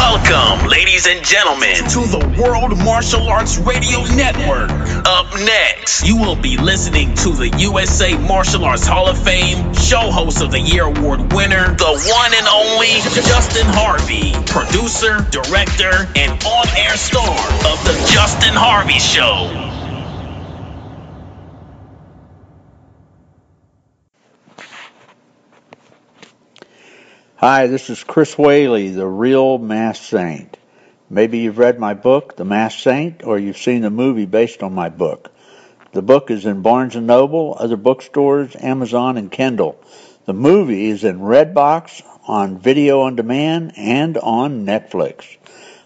Welcome, ladies and gentlemen, to the World Martial Arts Radio Network. Up next, you will be listening to the USA Martial Arts Hall of Fame Show Host of the Year Award winner, the one and only Justin Harvey, producer, director, and on air star of The Justin Harvey Show. Hi, this is Chris Whaley, the real Masked Saint. Maybe you've read my book, The Masked Saint, or you've seen the movie based on my book. The book is in Barnes & Noble, other bookstores, Amazon, and Kindle. The movie is in Redbox, on video on demand, and on Netflix.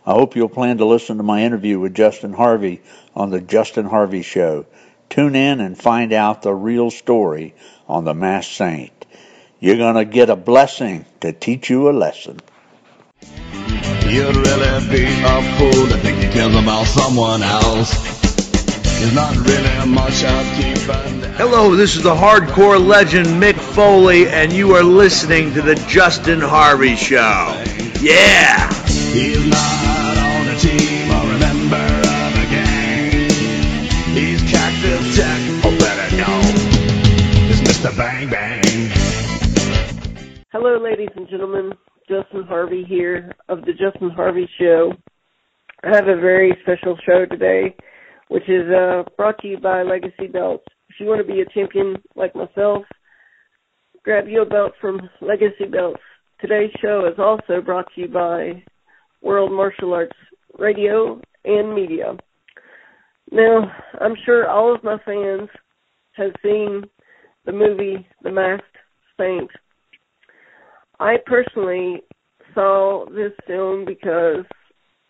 I hope you'll plan to listen to my interview with Justin Harvey on The Justin Harvey Show. Tune in and find out the real story on The Masked Saint. You're going to get a blessing to teach you a lesson. You'd really be a fool to think you cares about someone else. There's not really much keeping. Hello, this is the hardcore legend Mick Foley, and you are listening to the Justin Harvey Show. Yeah! He's not on a team or a member of a gang. He's Cactus Jack, or better known as Mr. Bang Bang. Hello, ladies and gentlemen. Justin Harvey here of the Justin Harvey Show. I have a very special show today, which is uh, brought to you by Legacy Belts. If you want to be a champion like myself, grab your belt from Legacy Belts. Today's show is also brought to you by World Martial Arts Radio and Media. Now, I'm sure all of my fans have seen the movie The Masked Saint I personally saw this film because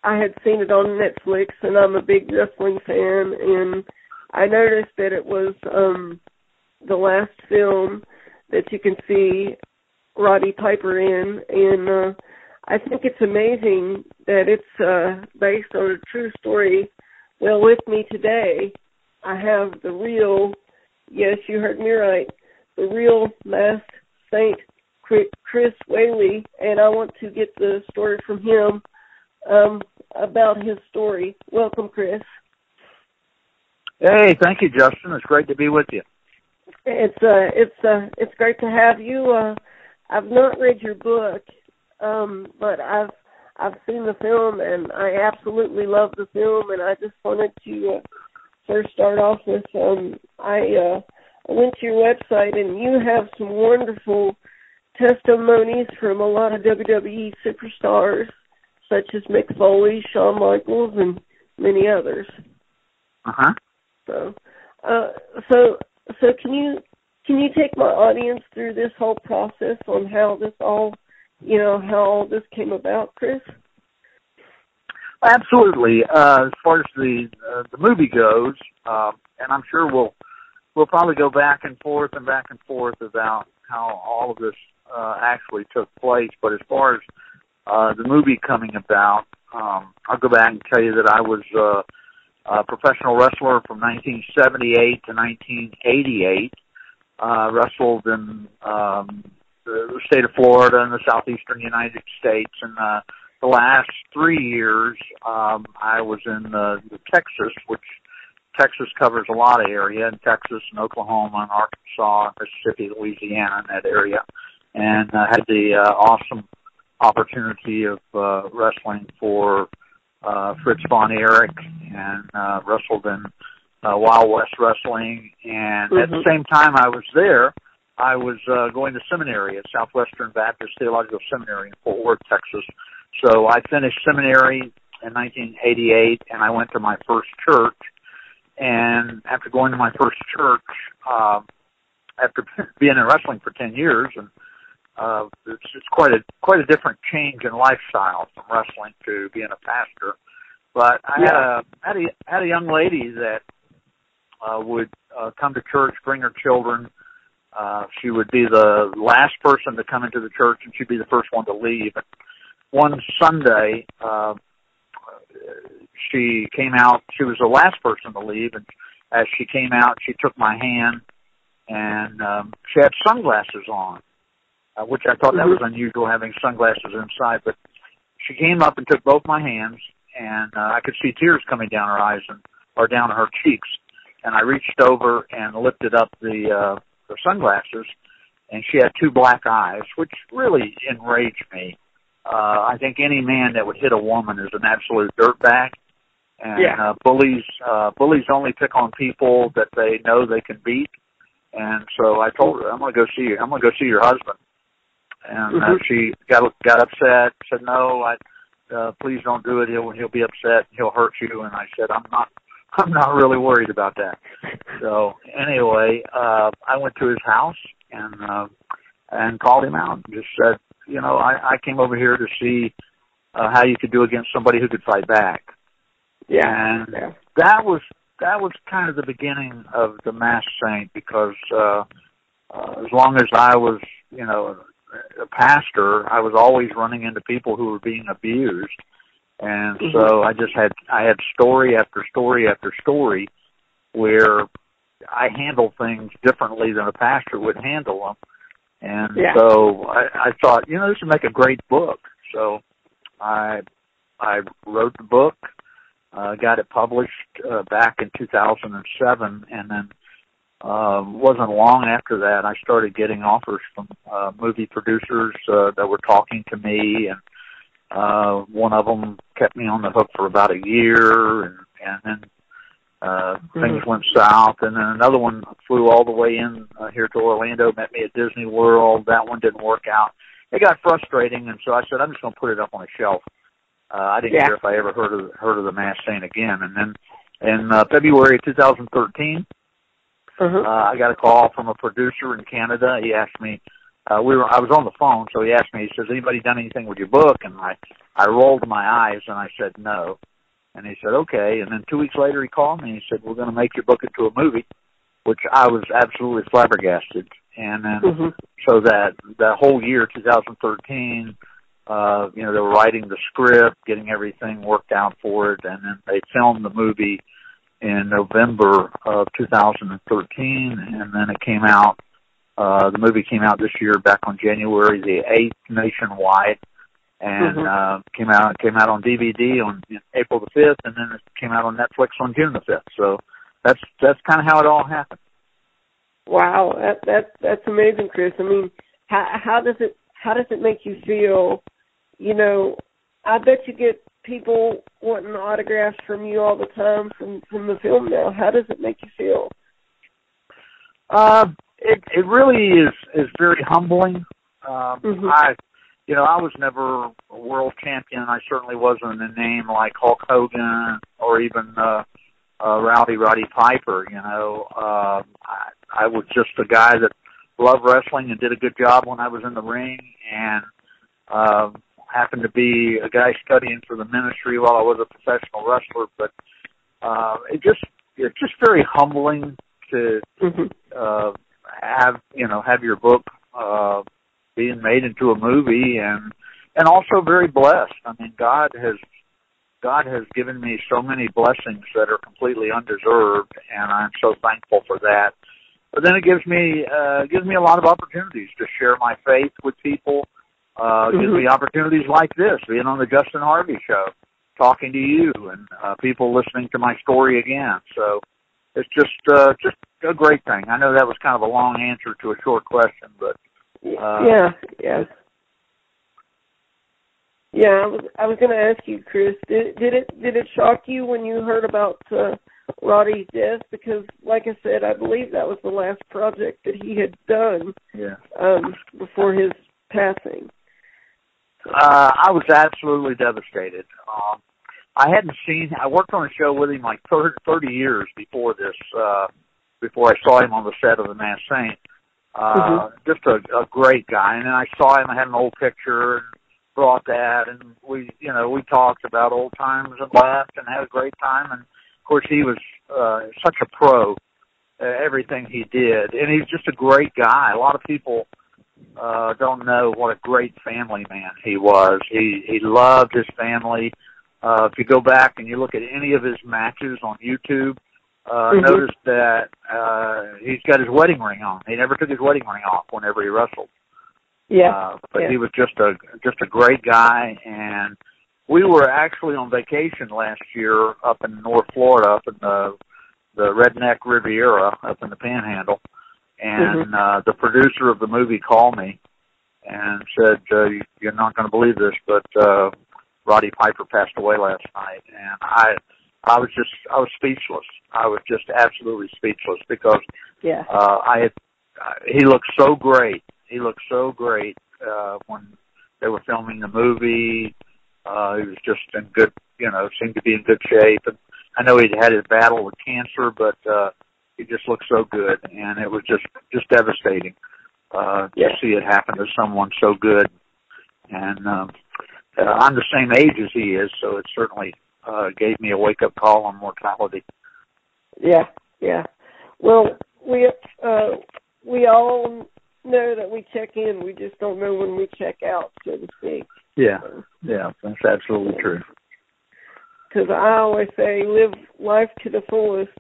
I had seen it on Netflix and I'm a big wrestling fan and I noticed that it was um the last film that you can see Roddy Piper in and uh I think it's amazing that it's uh based on a true story. Well with me today I have the real yes, you heard me right, the real masked saint Chris Whaley, and I want to get the story from him um, about his story. Welcome, Chris. Hey, thank you, Justin. It's great to be with you. It's uh, it's uh, it's great to have you. Uh, I've not read your book, um, but I've I've seen the film, and I absolutely love the film. And I just wanted to uh, first start off with um, I uh, I went to your website, and you have some wonderful testimonies from a lot of WWE superstars such as Mick Foley, Shawn Michaels, and many others. Uh huh. So, uh, so, so can you can you take my audience through this whole process on how this all, you know, how all this came about, Chris? Absolutely. Uh, as far as the uh, the movie goes, uh, and I'm sure we'll we'll probably go back and forth and back and forth about how all of this uh, actually took place. But as far as uh, the movie coming about, um, I'll go back and tell you that I was uh, a professional wrestler from 1978 to 1988. Uh, wrestled in um, the state of Florida and the southeastern United States, and uh, the last three years um, I was in uh, Texas, which Texas covers a lot of area, in Texas and Oklahoma and Arkansas, Mississippi, Louisiana, in that area and uh, had the uh, awesome opportunity of uh, wrestling for uh, Fritz von Erich and uh, wrestled in uh, Wild West Wrestling. And mm-hmm. at the mm-hmm. same time I was there, I was uh, going to seminary at Southwestern Baptist Theological Seminary in Fort Worth, Texas. So I finished seminary in 1988, and I went to my first church. And after going to my first church, uh, after being in wrestling for 10 years and uh, it's, it's quite a quite a different change in lifestyle from wrestling to being a pastor. But I yeah. had a had a had a young lady that uh, would uh, come to church, bring her children. Uh, she would be the last person to come into the church, and she'd be the first one to leave. And one Sunday, uh, she came out. She was the last person to leave, and as she came out, she took my hand, and um, she had sunglasses on uh, which I thought that was unusual having sunglasses inside. But she came up and took both my hands, and uh, I could see tears coming down her eyes and or down her cheeks. And I reached over and lifted up the uh, the sunglasses, and she had two black eyes, which really enraged me. Uh, I think any man that would hit a woman is an absolute dirtbag. And Yeah. uh, bullies uh, bullies only pick on people that they know they can beat. And so I told her, I'm going to go see you. I'm going to go see your husband. And uh, Mhm. she got got upset. Said, "No, I uh, please don't do it. He'll he'll be upset. He'll hurt you." And I said, "I'm not. I'm not really worried about that." So anyway, uh, I went to his house and uh, and called him out and just said, "You know, I, I came over here to see uh, how you could do against somebody who could fight back." Yeah. And Yeah. that was that was kind of the beginning of the Masked Saint because uh, uh, as long as I was, you know, a pastor, I was always running into people who were being abused, and Mhm. so I just had I had story after story after story where I handle things differently than a pastor would handle them, and Yeah. so I, I thought, you know, this would make a great book. So I I wrote the book uh, got it published uh, back in 2007, and then uh, wasn't long after that I started getting offers from uh, movie producers uh, that were talking to me, and uh, one of them kept me on the hook for about a year, and and then uh, things Mhm. went south, and then another one flew all the way in uh, here to Orlando, met me at Disney World. That one didn't work out. It got frustrating, and so I said I'm just going to put it up on a shelf. Uh, I didn't Yeah. care if I ever heard of heard of the Masked Saint again. And then in uh, February 2013, Uh-huh. uh, I got a call from a producer in Canada. He asked me, uh, we were I was on the phone, so he asked me. He says, "Anybody done anything with your book?" And I I rolled my eyes and I said no. And he said, "Okay." And then two weeks later, he called me and he said, "We're going to make your book into a movie," which I was absolutely flabbergasted. And then hmm so that that whole year 2013 uh you know they were writing the script getting everything worked out for it and then they filmed the movie in November of 2013 and then it came out uh the movie came out this year back on January the 8th nationwide and Mhm. uh came out came out on DVD on April the 5th and then it came out on Netflix on June the 5th so that's that's kind of how it all happened Wow, that that that's amazing, Chris. I mean, how how does it how does it make you feel? You know, I bet you get people wanting autographs from you all the time from from the film now. How does it make you feel? Uh, it it really is is very humbling. Um, Mhm. I, you know, I was never a world champion. I certainly wasn't a name like Hulk Hogan or even uh, uh, Rowdy Roddy Piper. You know, uh, I, I was just a guy that loved wrestling and did a good job when I was in the ring, and um, happened to be a guy studying for the ministry while I was a professional wrestler. But uh, it just it's just very humbling to hmm uh have you know have your book uh being made into a movie and and also very blessed i mean god has god has given me so many blessings that are completely undeserved and i'm so thankful for that but then it gives me uh gives me a lot of opportunities to share my faith with people uh gives me opportunities like this being on the justin harvey show talking to you and uh people listening to my story again so it's just uh just a great thing. I know that was kind of a long answer to a short question, but Uh, yeah, yes. Yeah, I was I was going to ask you, Chris. Did did it did it shock you when you heard about uh, Roddy's death? Because, like I said, I believe that was the last project that he had done yeah. um, before his passing. Uh I was absolutely devastated. Um I hadn't seen I worked on a show with him like 30, 30 years before this uh before I saw him on the set of The Masked Saint. Uh just a, a great guy. And then I saw him I had an old picture and brought that and we you know, we talked about old times and laughed and had a great time and of course he was uh such a pro uh, everything he did and he's just a great guy. A lot of people uh don't know what a great family man he was. He he loved his family. Uh if you go back and you look at any of his matches on YouTube, uh Mhm. notice that uh he's got his wedding ring on. He never took his wedding ring off whenever he wrestled. Yeah, Uh but yeah. he was just a just a great guy and we were actually on vacation last year up in North Florida, up in the the Redneck Riviera, up in the Panhandle, and mm-hmm. uh, the producer of the movie called me and said, uh, "You're not going to believe this, but uh, Roddy Piper passed away last night." And I, I was just, I was speechless. I was just absolutely speechless because yeah, uh, I had, uh, he looked so great. He looked so great uh, when they were filming the movie. Uh, he was just in good, you know, seemed to be in good shape. And I know he'd had his battle with cancer, but uh, he just looked so good, and it was just just devastating uh, yeah. to see it happen to someone so good. And um, uh, I'm the same age as he is, so it certainly uh, gave me a wake up call on mortality. Yeah, yeah. Well, we uh, we all know that we check in. We just don't know when we check out, so to speak. Yeah, yeah, that's absolutely true. Because I always say, live life to the fullest.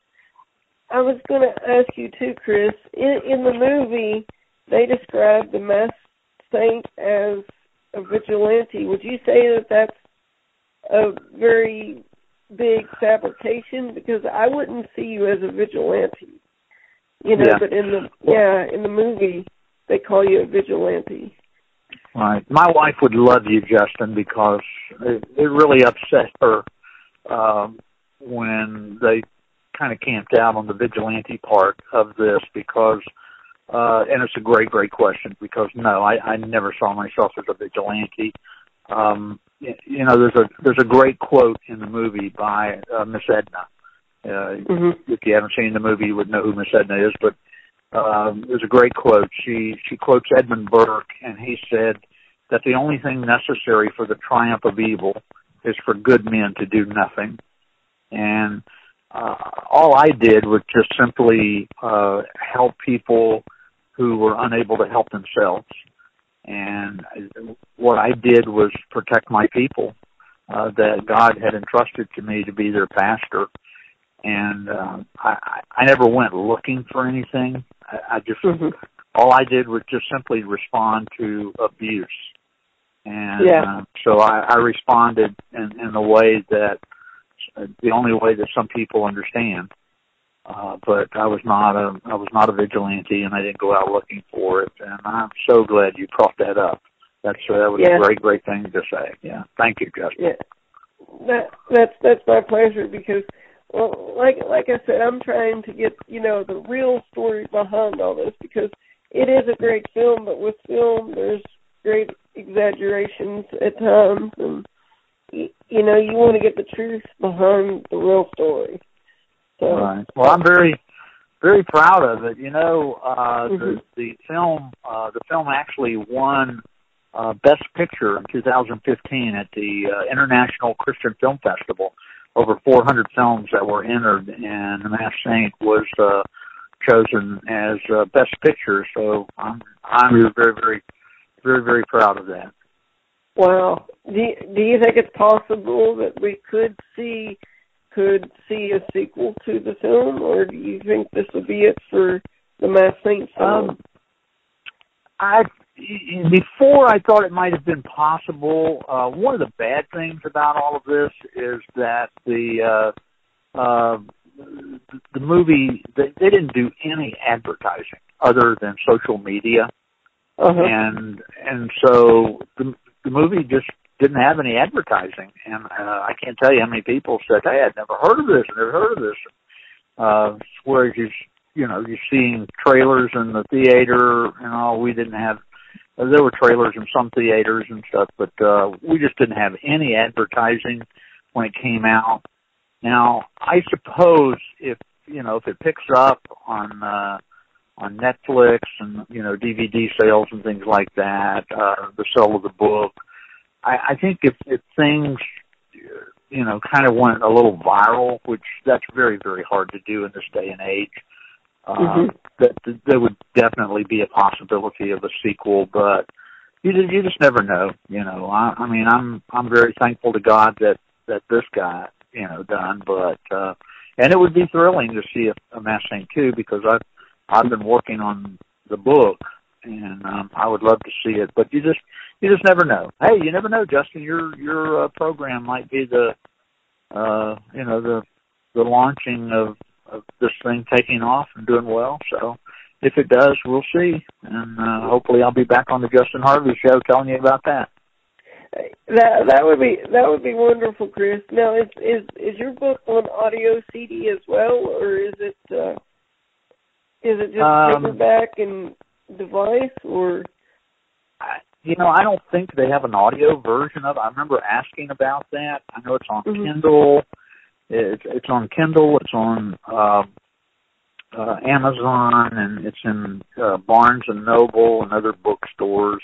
I was going to ask you too, Chris. In, in the movie, they describe the masked saint as a vigilante. Would you say that that's a very big fabrication? Because I wouldn't see you as a vigilante. You know, yeah. but in the yeah in the movie they call you a vigilante. Right. My wife would love you, Justin, because it, it really upset her um, when they kind of camped out on the vigilante part of this because uh, and it's a great, great question because no, I, I never saw myself as a vigilante. Um, you know, there's a there's a great quote in the movie by uh, Miss Edna. Uh, mm-hmm. If you haven't seen the movie, you would know who Miss Edna is. But um, there's a great quote. She she quotes Edmund Burke, and he said that the only thing necessary for the triumph of evil is for good men to do nothing. And uh, all I did was just simply uh, help people who were unable to help themselves. And what I did was protect my people uh, that God had entrusted to me to be their pastor. And uh, I, I never went looking for anything. I, I just mm-hmm. all I did was just simply respond to abuse. And yeah. uh, so I, I responded in, in the way that the only way that some people understand. Uh, but I was not a I was not a vigilante, and I didn't go out looking for it. And I'm so glad you brought that up. That's uh, that was yeah. a great great thing to say. Yeah, thank you, Justin. Yeah, that that's that's my pleasure because, well, like like I said, I'm trying to get you know the real story behind all this because it is a great film, but with film there's great exaggerations at times, and you know you want to get the truth behind the real story. So, right. Well, I'm very, very proud of it. You know, uh, mm-hmm. the the film, uh, the film actually won uh, Best Picture in 2015 at the uh, International Christian Film Festival. Over 400 films that were entered, and The Masked Saint was uh, chosen as uh, Best Picture. So I'm I'm very, very, very, very proud of that. Wow. Do you, do you think it's possible that we could see could see a sequel to the film, or do you think this will be it for the Masked Saint film? Um, I before I thought it might have been possible. Uh, one of the bad things about all of this is that the uh, uh, the movie they, they didn't do any advertising other than social media, uh-huh. and and so the the movie just didn't have any advertising, and uh, I can't tell you how many people said, "Hey, I'd never heard of this, never heard of this." Uh, whereas you, you know, you're seeing trailers in the theater and all. We didn't have. Uh, there were trailers in some theaters and stuff, but uh, we just didn't have any advertising when it came out. Now, I suppose if you know if it picks up on uh, on Netflix and you know DVD sales and things like that, uh, the sale of the book, I, I think if, if things, you know, kind of went a little viral, which that's very, very hard to do in this day and age, uh, mm-hmm. that, that there would definitely be a possibility of a sequel, but you just, you just never know, you know. I, I mean, I'm I'm very thankful to God that that this got you know done, but uh, and it would be thrilling to see a, a Masked Saint too because I've I've been working on the book and um, I would love to see it. But you just you just never know. Hey, you never know, Justin. Your your uh, program might be the uh, you know the the launching of, of this thing taking off and doing well. So if it does, we'll see, and uh, hopefully I'll be back on the Justin Harvey show telling you about that. That that would be that would be wonderful, Chris. Now, is is is your book on audio CD as well, or is it uh, is it just Um, paperback and device, or I, you know, I don't think they have an audio version of it. I remember asking about that. I know it's on Mhm. Kindle. It's it's on Kindle. It's on uh, uh, Amazon, and it's in uh, Barnes and Noble and other bookstores.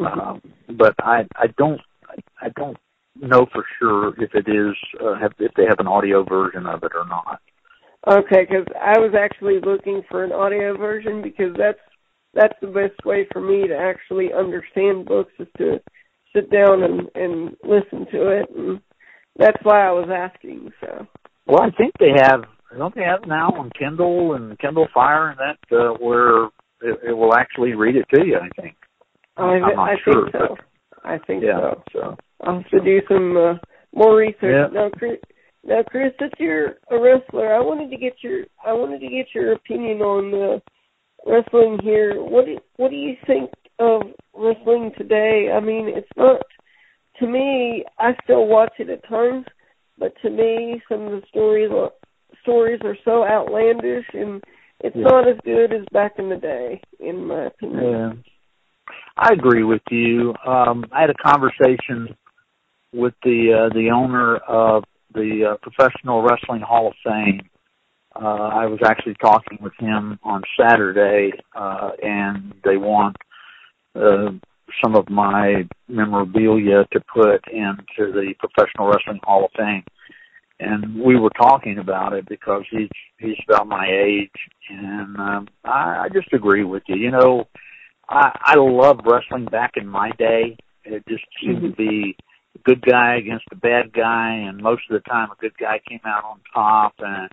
Um, but I I don't I don't know for sure if it is uh, have, if they have an audio version of it or not. Okay, because I was actually looking for an audio version because that's that's the best way for me to actually understand books is to sit down and and listen to it, and that's why I was asking. So Well, I think they have. Don't they have now on Kindle and Kindle Fire and that uh, where it, it will actually read it to you? I think. I I'm not I sure, think so. I think Yeah. so. So I'll have to do some uh, more research. Yeah. Now, now, Chris, since you're a wrestler, I wanted to get your I wanted to get your opinion on uh, wrestling here. What do what do you think of wrestling today? I mean, it's not to me. I still watch it at times, but to me, some of the stories stories are so outlandish, and it's Yeah. not as good as back in the day, in my opinion. yeah, I agree with you. Um, I had a conversation with the uh, the owner of the uh, Professional Wrestling Hall of Fame. Uh, I was actually talking with him on Saturday, uh, and they want uh, some of my memorabilia to put into the Professional Wrestling Hall of Fame. And we were talking about it because he's he's about my age, and um, I, I just agree with you. You know, I I love wrestling back in my day. It just seemed to be good guy against a bad guy, and most of the time a good guy came out on top, and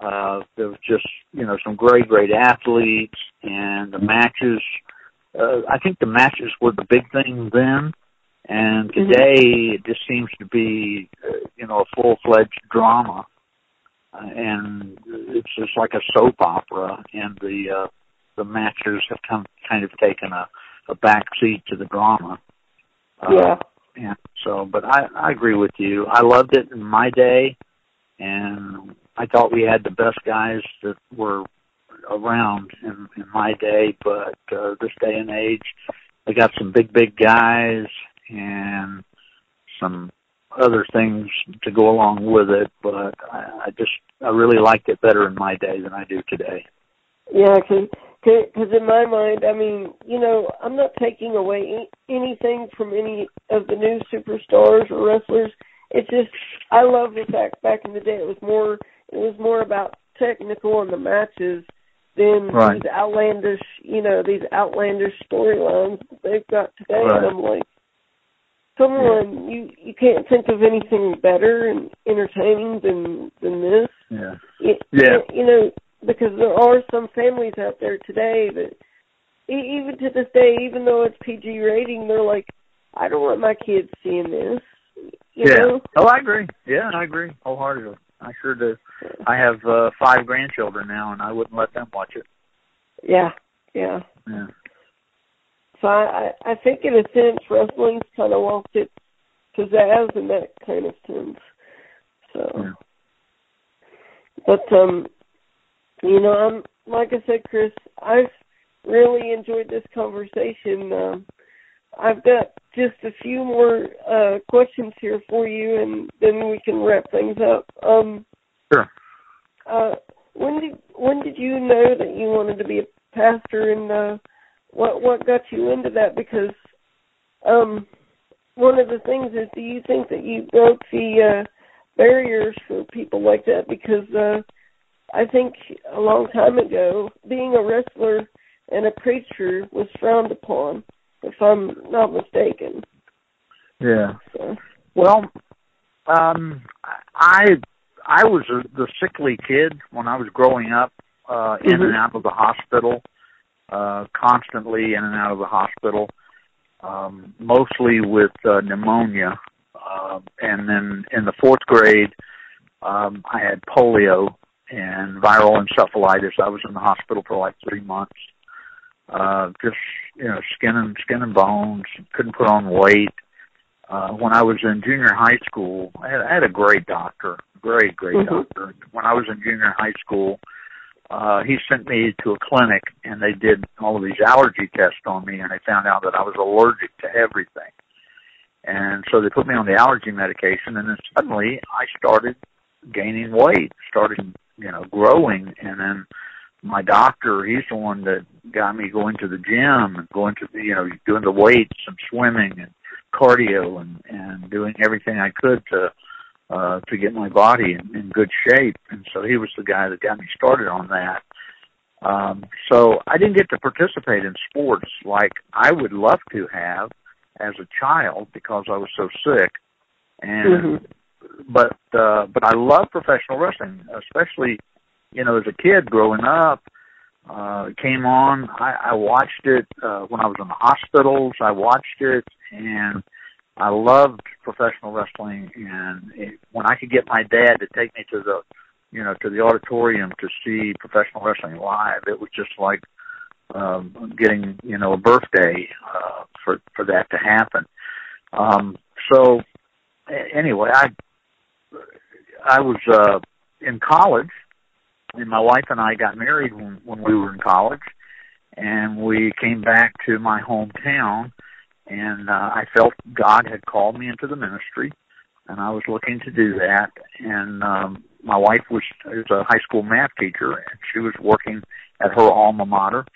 uh, there was just you know some great great athletes, and the matches. Uh, I think the matches were the big thing then, and today it just seems to be uh, you know a full fledged drama, uh, and it's just like a soap opera, and the uh, the matches have come kind of taken a, a back seat to the drama. Uh, Yeah. Yeah. So, but I I agree with you. I loved it in my day, and I thought we had the best guys that were around in, in my day. But uh, this day and age, they got some big big guys and some other things to go along with it. But I, I just I really liked it better in my day than I do today. Yeah, because cause in my mind, I mean, you know, I'm not taking away anything from any of the new superstars or wrestlers. It's just I love the fact back in the day it was more it was more about technical in the matches than Right. these outlandish, you know, these outlandish storylines that they've got today. Right. And I'm like, come on, you you can't think of anything better and entertaining than than this. Yeah. Yeah. You know, because there are some families out there today that, even to this day, even though it's PG rating, they're like, I don't want my kids seeing this. You yeah. know? Oh, I agree. Yeah, I agree wholeheartedly. I sure do. I have uh, five grandchildren now, and I wouldn't let them watch it. Yeah, yeah. Yeah. So I, I I think in a sense wrestling's kind of lost its pizzazz in that kind of sense. So, Yeah. but um, you know, I'm like I said, Chris, I've really enjoyed this conversation. Um, I've got just a few more uh questions here for you, and then we can wrap things up. Um, Sure. uh, when did when did you know that you wanted to be a pastor, and uh, what what got you into that? Because um, one of the things is, do you think that you broke the uh, barriers for people like that? Because uh, I think a long time ago, being a wrestler and a preacher was frowned upon, if I'm not mistaken. Yeah. So, Well, um, I I was a, the sickly kid when I was growing up, uh, in Mhm. and out of the hospital, uh, constantly in and out of the hospital, um, mostly with uh, pneumonia. Uh, and then in the fourth grade, um, I had polio and viral encephalitis. I was in the hospital for like three months. Uh, just you know, skin and skin and bones. Couldn't put on weight. Uh, when I was in junior high school, I had, I had a great doctor, great, great mm-hmm. doctor. When I was in junior high school, uh, he sent me to a clinic and they did all of these allergy tests on me and they found out that I was allergic to everything. And so they put me on the allergy medication and then suddenly I started gaining weight, started, you know, growing and then my doctor, he's the one that got me going to the gym and going to the, you know, doing the weights and swimming and cardio and, and doing everything I could to, uh, to get my body in, in good shape. And so he was the guy that got me started on that. Um, so I didn't get to participate in sports like I would love to have as a child because I was so sick. And, mm-hmm. But, uh, but I love professional wrestling, especially, you know, as a kid growing up, uh, came on. I, I watched it, uh, when I was in the hospitals. I watched it and, I loved professional wrestling, and it, when I could get my dad to take me to the, you know, to the auditorium to see professional wrestling live, it was just like um, getting, you know, a birthday uh, for for that to happen. Um, so anyway, I I was uh, in college, and my wife and I got married when, when we were in college, and we came back to my hometown and uh, I felt God had called me into the ministry, and I was looking to do that. And um, my wife was was a high school math teacher, and she was working at her alma mater.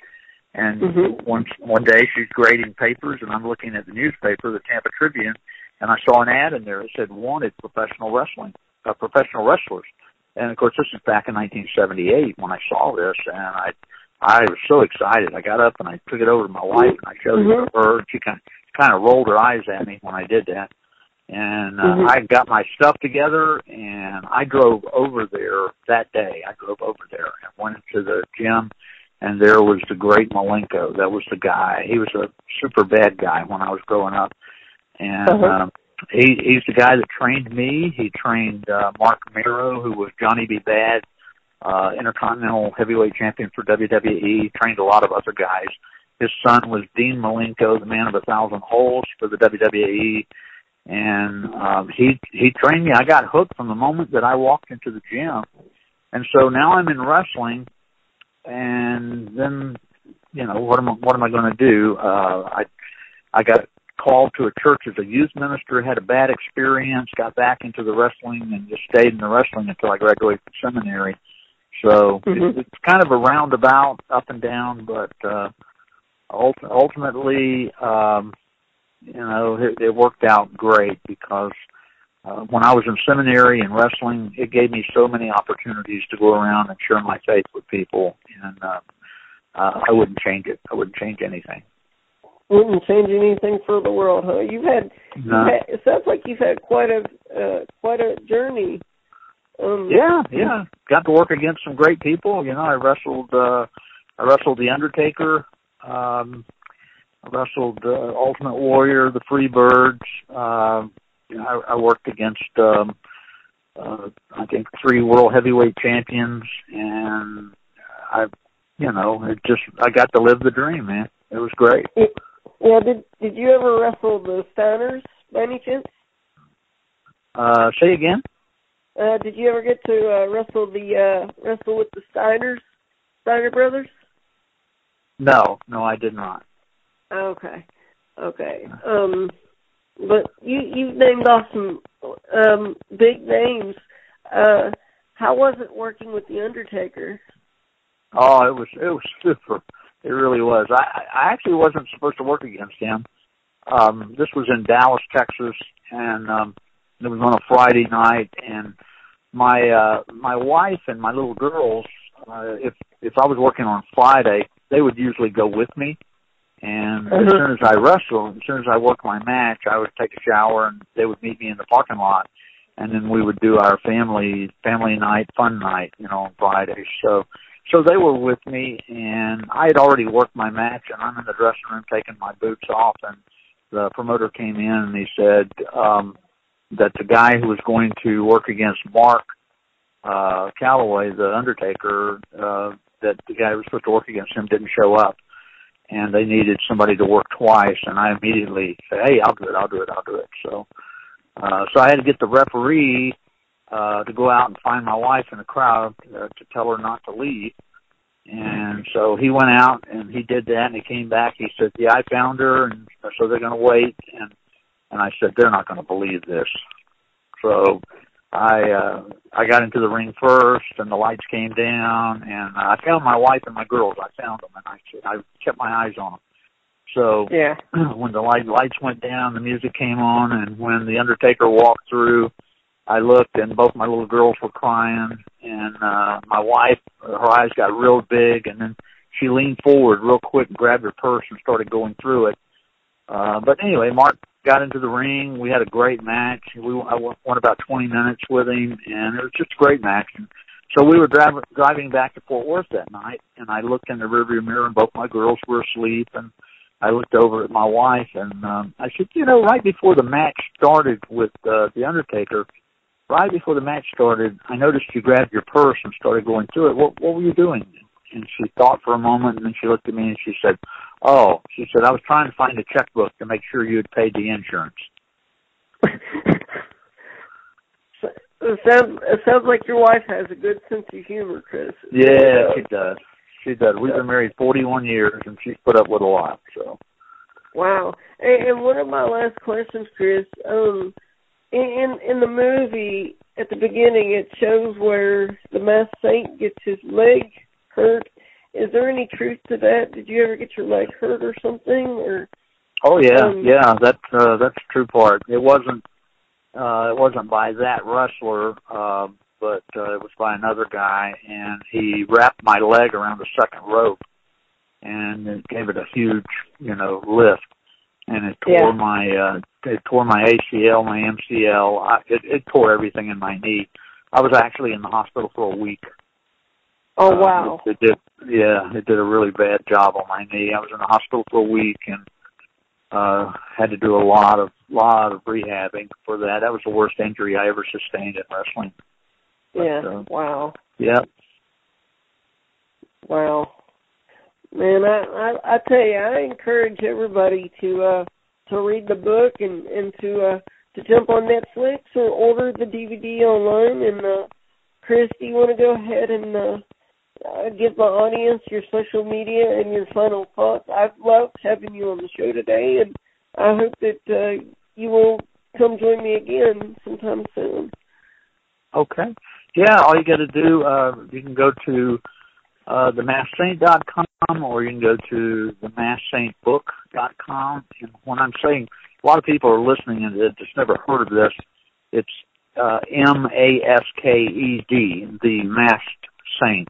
And mm-hmm. one one day she's grading papers, and I'm looking at the newspaper, the Tampa Tribune, and I saw an ad in there that said wanted professional wrestling, uh, professional wrestlers. And of course, this is back in 1978 when I saw this, and I I was so excited. I got up and I took it over to my wife and I showed mm-hmm. it to her. She kind of kind of rolled her eyes at me when I did that. And uh, mm-hmm. I got my stuff together and I drove over there that day. I drove over there and went into the gym and there was the great Malenko. That was the guy. He was a super bad guy when I was growing up. And uh-huh. um, he he's the guy that trained me. He trained uh, Marc Mero, who was Johnny B. Bad, uh, Intercontinental Heavyweight Champion for WWE. Trained a lot of other guys. His son was Dean Malenko, the man of a thousand holes for the WWE, and um, he he trained me. I got hooked from the moment that I walked into the gym, and so now I'm in wrestling, and then you know what am I, what am I going to do? Uh, I I got called to a church as a youth minister, had a bad experience, got back into the wrestling, and just stayed in the wrestling until I graduated from seminary. So mm-hmm. it's, it's kind of a roundabout, up and down, but uh, ultimately, um, you know, it, it worked out great because uh, when I was in seminary and wrestling, it gave me so many opportunities to go around and share my faith with people, and uh, uh, I wouldn't change it. I wouldn't change anything. Wouldn't change anything for the world, huh? You've had, no. you've had it sounds like you've had quite a uh, quite a journey. Um, yeah, yeah. Got to work against some great people. You know, I wrestled uh I wrestled the Undertaker um, I wrestled uh, Ultimate Warrior, the Freebirds. Uh, I, I worked against, um, uh, I think, three world heavyweight champions, and I, you know, it just I got to live the dream, man. It was great. Yeah. Did Did you ever wrestle the Steiners by any chance? Uh, say again. Uh, did you ever get to uh, wrestle the uh, wrestle with the Steiners, Steiner brothers? No, no, I did not. Okay, okay. Um, but you you've named off some um big names. Uh, how was it working with the Undertaker? Oh, it was it was super. It really was. I I actually wasn't supposed to work against him. Um, this was in Dallas, Texas, and um, it was on a Friday night. And my uh, my wife and my little girls, uh, if if I was working on Friday, they would usually go with me. And as uh-huh. soon as I wrestled, as soon as I worked my match, I would take a shower and they would meet me in the parking lot. And then we would do our family, family night, fun night, you know, on Friday. So, so they were with me, and I had already worked my match, and I'm in the dressing room taking my boots off, and the promoter came in and he said um, that the guy who was going to work against Mark uh, Calaway, the Undertaker, uh, that the guy who was supposed to work against him didn't show up, and they needed somebody to work twice, and I immediately said, "Hey, I'll do it, I'll do it, I'll do it." So, uh, so I had to get the referee uh, to go out and find my wife in the crowd uh, to tell her not to leave. And so he went out and he did that and he came back. He said, yeah, I found her and so they're going to wait. And, and I said, they're not going to believe this. So I, uh, I got into the ring first and the lights came down and I found my wife and my girls. I found them and I, I kept my eyes on them. So yeah. when the light, lights went down, the music came on and when the Undertaker walked through, I looked and both my little girls were crying and uh my wife her eyes got real big and then she leaned forward real quick and grabbed her purse and started going through it. Uh but anyway, Mark got into the ring. We had a great match. We I went about 20 minutes with him and it was just a great match. And so we were driving driving back to Fort Worth that night and I looked in the rearview mirror and both my girls were asleep and I looked over at my wife and um I said, you know, right before the match started with uh, the Undertaker, right before the match started, I noticed you grabbed your purse and started going through it. What, what were you doing? And she thought for a moment, and then she looked at me and she said, "Oh," she said, "I was trying to find a checkbook to make sure you had paid the insurance." it sounds it sounds like your wife has a good sense of humor, Chris. Yeah, she does. She does. We've been married 41 years, and she's put up with a lot. So. Wow. And, and one of my last questions, Chris. Um, in in the movie at the beginning it shows where the masked saint gets his leg hurt. Is there any truth to that? Did you ever get your leg hurt or something or? Oh yeah um, yeah that's uh that's the true part. It wasn't uh it wasn't by that wrestler uh but uh, it was by another guy and he wrapped my leg around the second rope and it gave it a huge you know lift and it tore yeah. my uh it tore my ACL, my MCL. I, it, it tore everything in my knee. I was actually in the hospital for a week. Oh uh, wow! It, it did, yeah, it did a really bad job on my knee. I was in the hospital for a week and uh had to do a lot of lot of rehabbing for that. That was the worst injury I ever sustained in wrestling. But, yeah. Uh, wow. Yeah. Wow. Man, I, I I tell you, I encourage everybody to uh to read the book and and to uh to jump on Netflix or order the DVD online. And uh Chris, do you want to go ahead and uh, uh, give my audience your social media and your final thoughts? I've loved having you on the show today, and I hope that uh, you will come join me again sometime soon. Okay. Yeah, all you got to do, uh, you can go to uh, themaskedsaint.com or you can go to themaskedsaintbook.com. And when I'm saying a lot of people are listening and they just never heard of this, it's uh, M-A-S-K-E-D, the Masked Saint.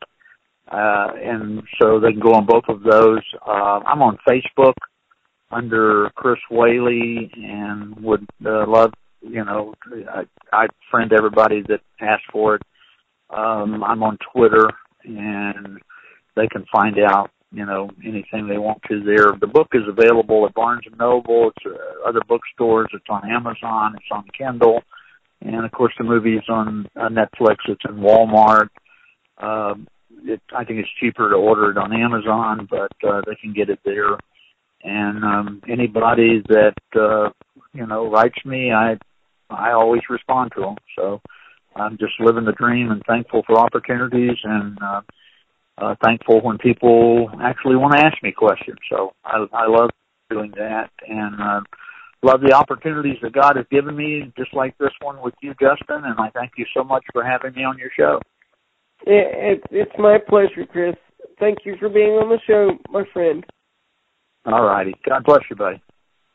Uh, and so they can go on both of those. Uh, I'm on Facebook under Chris Whaley and would uh, love, you know, I, I friend everybody that asks for it. Um, I'm on Twitter and they can find out you know anything they want to there. The book is available at Barnes and Noble. It's uh, other bookstores. It's on Amazon. It's on Kindle, and of course the movie is on uh, Netflix. It's in Walmart. Um, it, I think it's cheaper to order it on Amazon, but uh, they can get it there. And um, anybody that uh, you know writes me, I I always respond to them. So I'm just living the dream and thankful for opportunities and. Uh, uh, thankful when people actually want to ask me questions. So I, I love doing that and uh, love the opportunities that God has given me, just like this one with you, Justin. And I thank you so much for having me on your show. It, it, it's my pleasure, Chris. Thank you for being on the show, my friend. All righty. God bless you, buddy.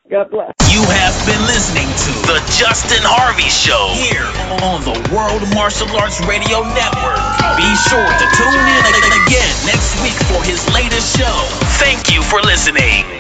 God bless. You have been listening to The Justin Harvey Show here on the World Martial Arts Radio Network. Be sure to tune in again next week for his latest show. Thank you for listening.